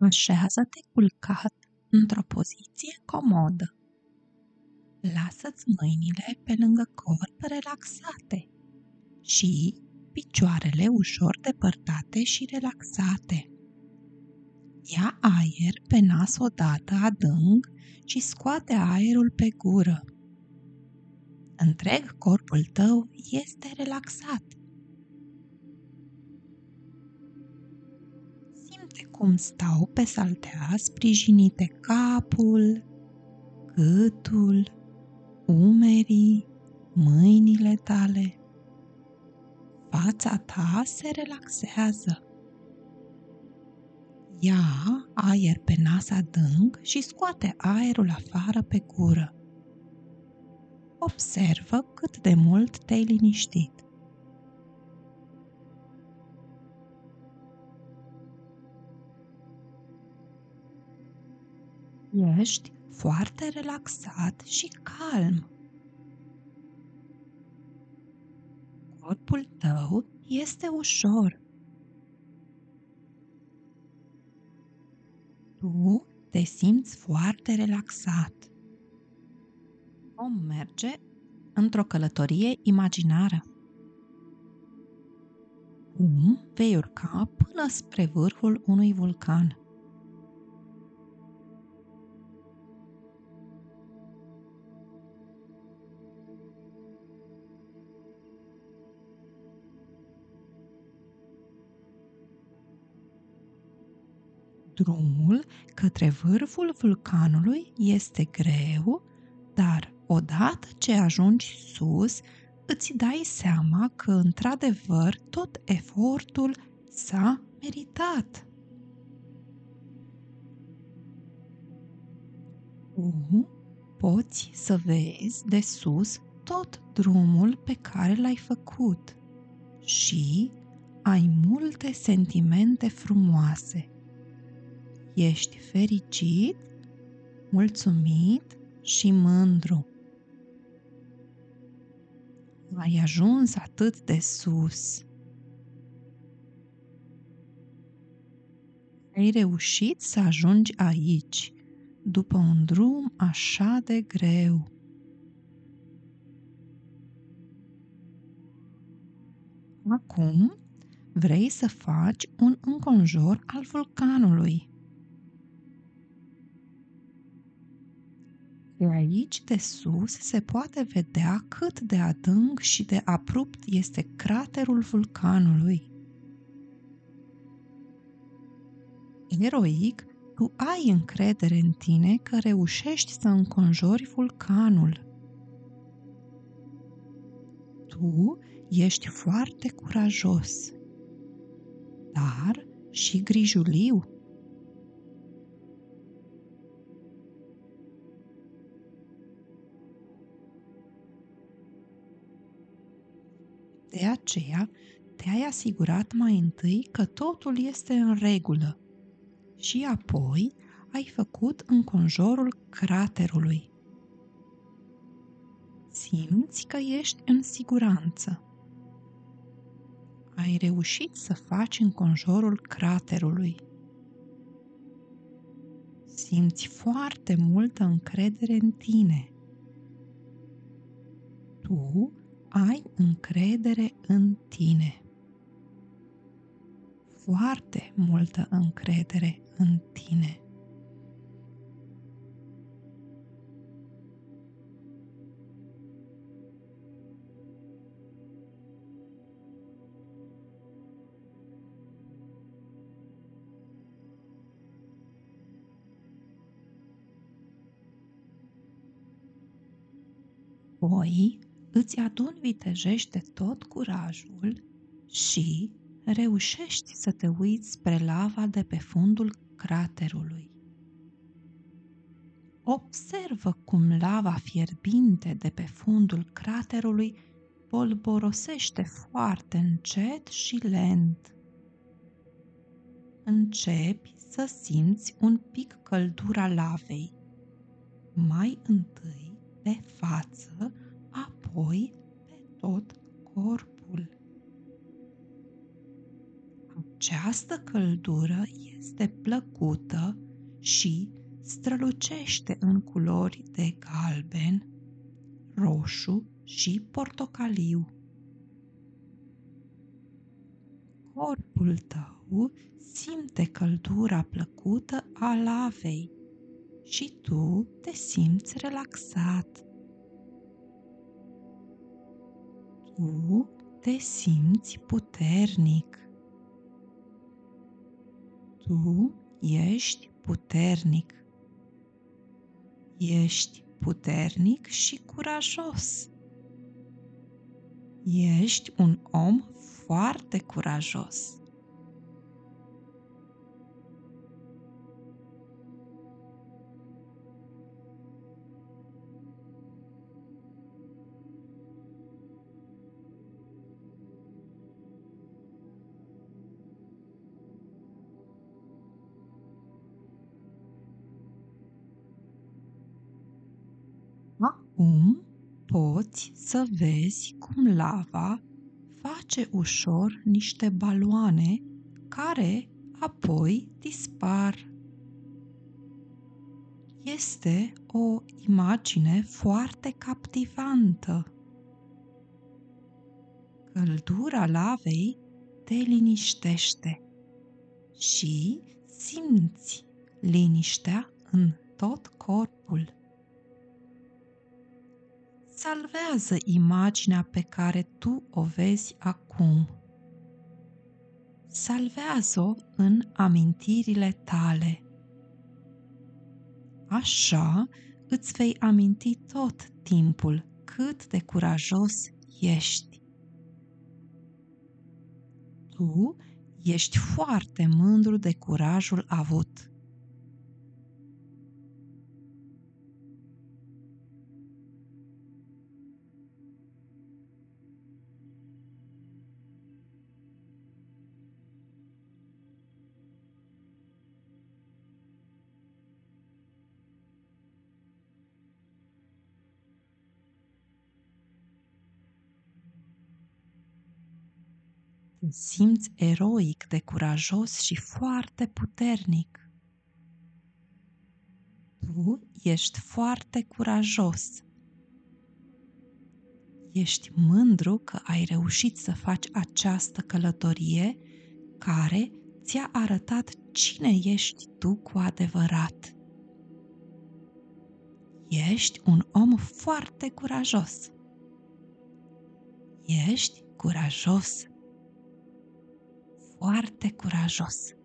Așează-te culcat într-o poziție comodă. Lasă-ți mâinile pe lângă corp relaxate și picioarele ușor depărtate și relaxate. Ia aer pe nas odată adânc și scoate aerul pe gură. Întreg corpul tău este relaxat. Cum stau pe saltea sprijinite capul, gâtul, umerii, mâinile tale. Fața ta se relaxează. Ia aer pe nas adânc și scoate aerul afară pe gură. Observă cât de mult te-ai liniștit. Ești foarte relaxat și calm. Corpul tău este ușor. Tu te simți foarte relaxat. Vom merge într-o călătorie imaginară. Cum vei urca până spre vârful unui vulcan. Drumul către vârful vulcanului este greu, dar odată ce ajungi sus, îți dai seama că, într-adevăr, tot efortul s-a meritat. Tu poți să vezi de sus tot drumul pe care l-ai făcut și ai multe sentimente frumoase ești fericit, mulțumit și mândru. Ai ajuns atât de sus. Ai reușit să ajungi aici, după un drum așa de greu. Acum vrei să faci un înconjur al vulcanului. De aici de sus se poate vedea cât de adânc și de abrupt este craterul vulcanului. Eroic, tu ai încredere în tine că reușești să înconjori vulcanul. Tu ești foarte curajos, dar și grijuliu. Aceea, te-ai asigurat mai întâi că totul este în regulă și apoi ai făcut înconjurul craterului. Simți că ești în siguranță. Ai reușit să faci înconjurul craterului. Simți foarte multă încredere în tine. Tu ai încredere în tine. Foarte multă încredere în tine. Voi îți adun vitejește tot curajul și reușești să te uiți spre lava de pe fundul craterului. Observă cum lava fierbinte de pe fundul craterului polborosește foarte încet și lent. Începi să simți un pic căldura lavei. Mai întâi pe față apoi pe tot corpul. Această căldură este plăcută și strălucește în culori de galben, roșu și portocaliu. Corpul tău simte căldura plăcută a lavei și tu te simți relaxat. Tu te simți puternic. Tu ești puternic. Ești puternic și curajos. Ești un om foarte curajos. Acum poți să vezi cum lava face ușor niște baloane care apoi dispar. Este o imagine foarte captivantă. Căldura lavei te liniștește și simți liniștea în tot corpul salvează imaginea pe care tu o vezi acum. Salvează-o în amintirile tale. Așa îți vei aminti tot timpul cât de curajos ești. Tu ești foarte mândru de curajul avut. Simți eroic de curajos și foarte puternic. Tu ești foarte curajos. Ești mândru că ai reușit să faci această călătorie care ți-a arătat cine ești tu cu adevărat. Ești un om foarte curajos. Ești curajos foarte curajos.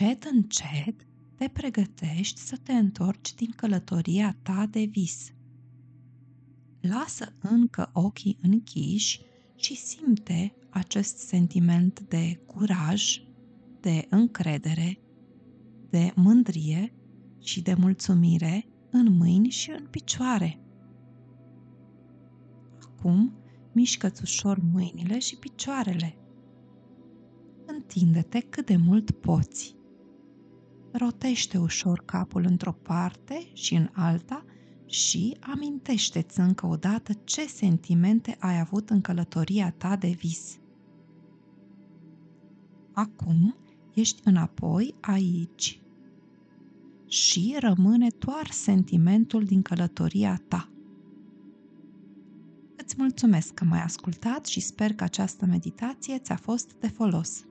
Încet, încet te pregătești să te întorci din călătoria ta de vis. Lasă încă ochii închiși și simte acest sentiment de curaj, de încredere, de mândrie și de mulțumire în mâini și în picioare. Acum mișcă-ți ușor mâinile și picioarele. Întinde-te cât de mult poți. Rotește ușor capul într-o parte și în alta și amintește-ți încă o dată ce sentimente ai avut în călătoria ta de vis. Acum ești înapoi aici și rămâne doar sentimentul din călătoria ta. Îți mulțumesc că m-ai ascultat și sper că această meditație ți-a fost de folos.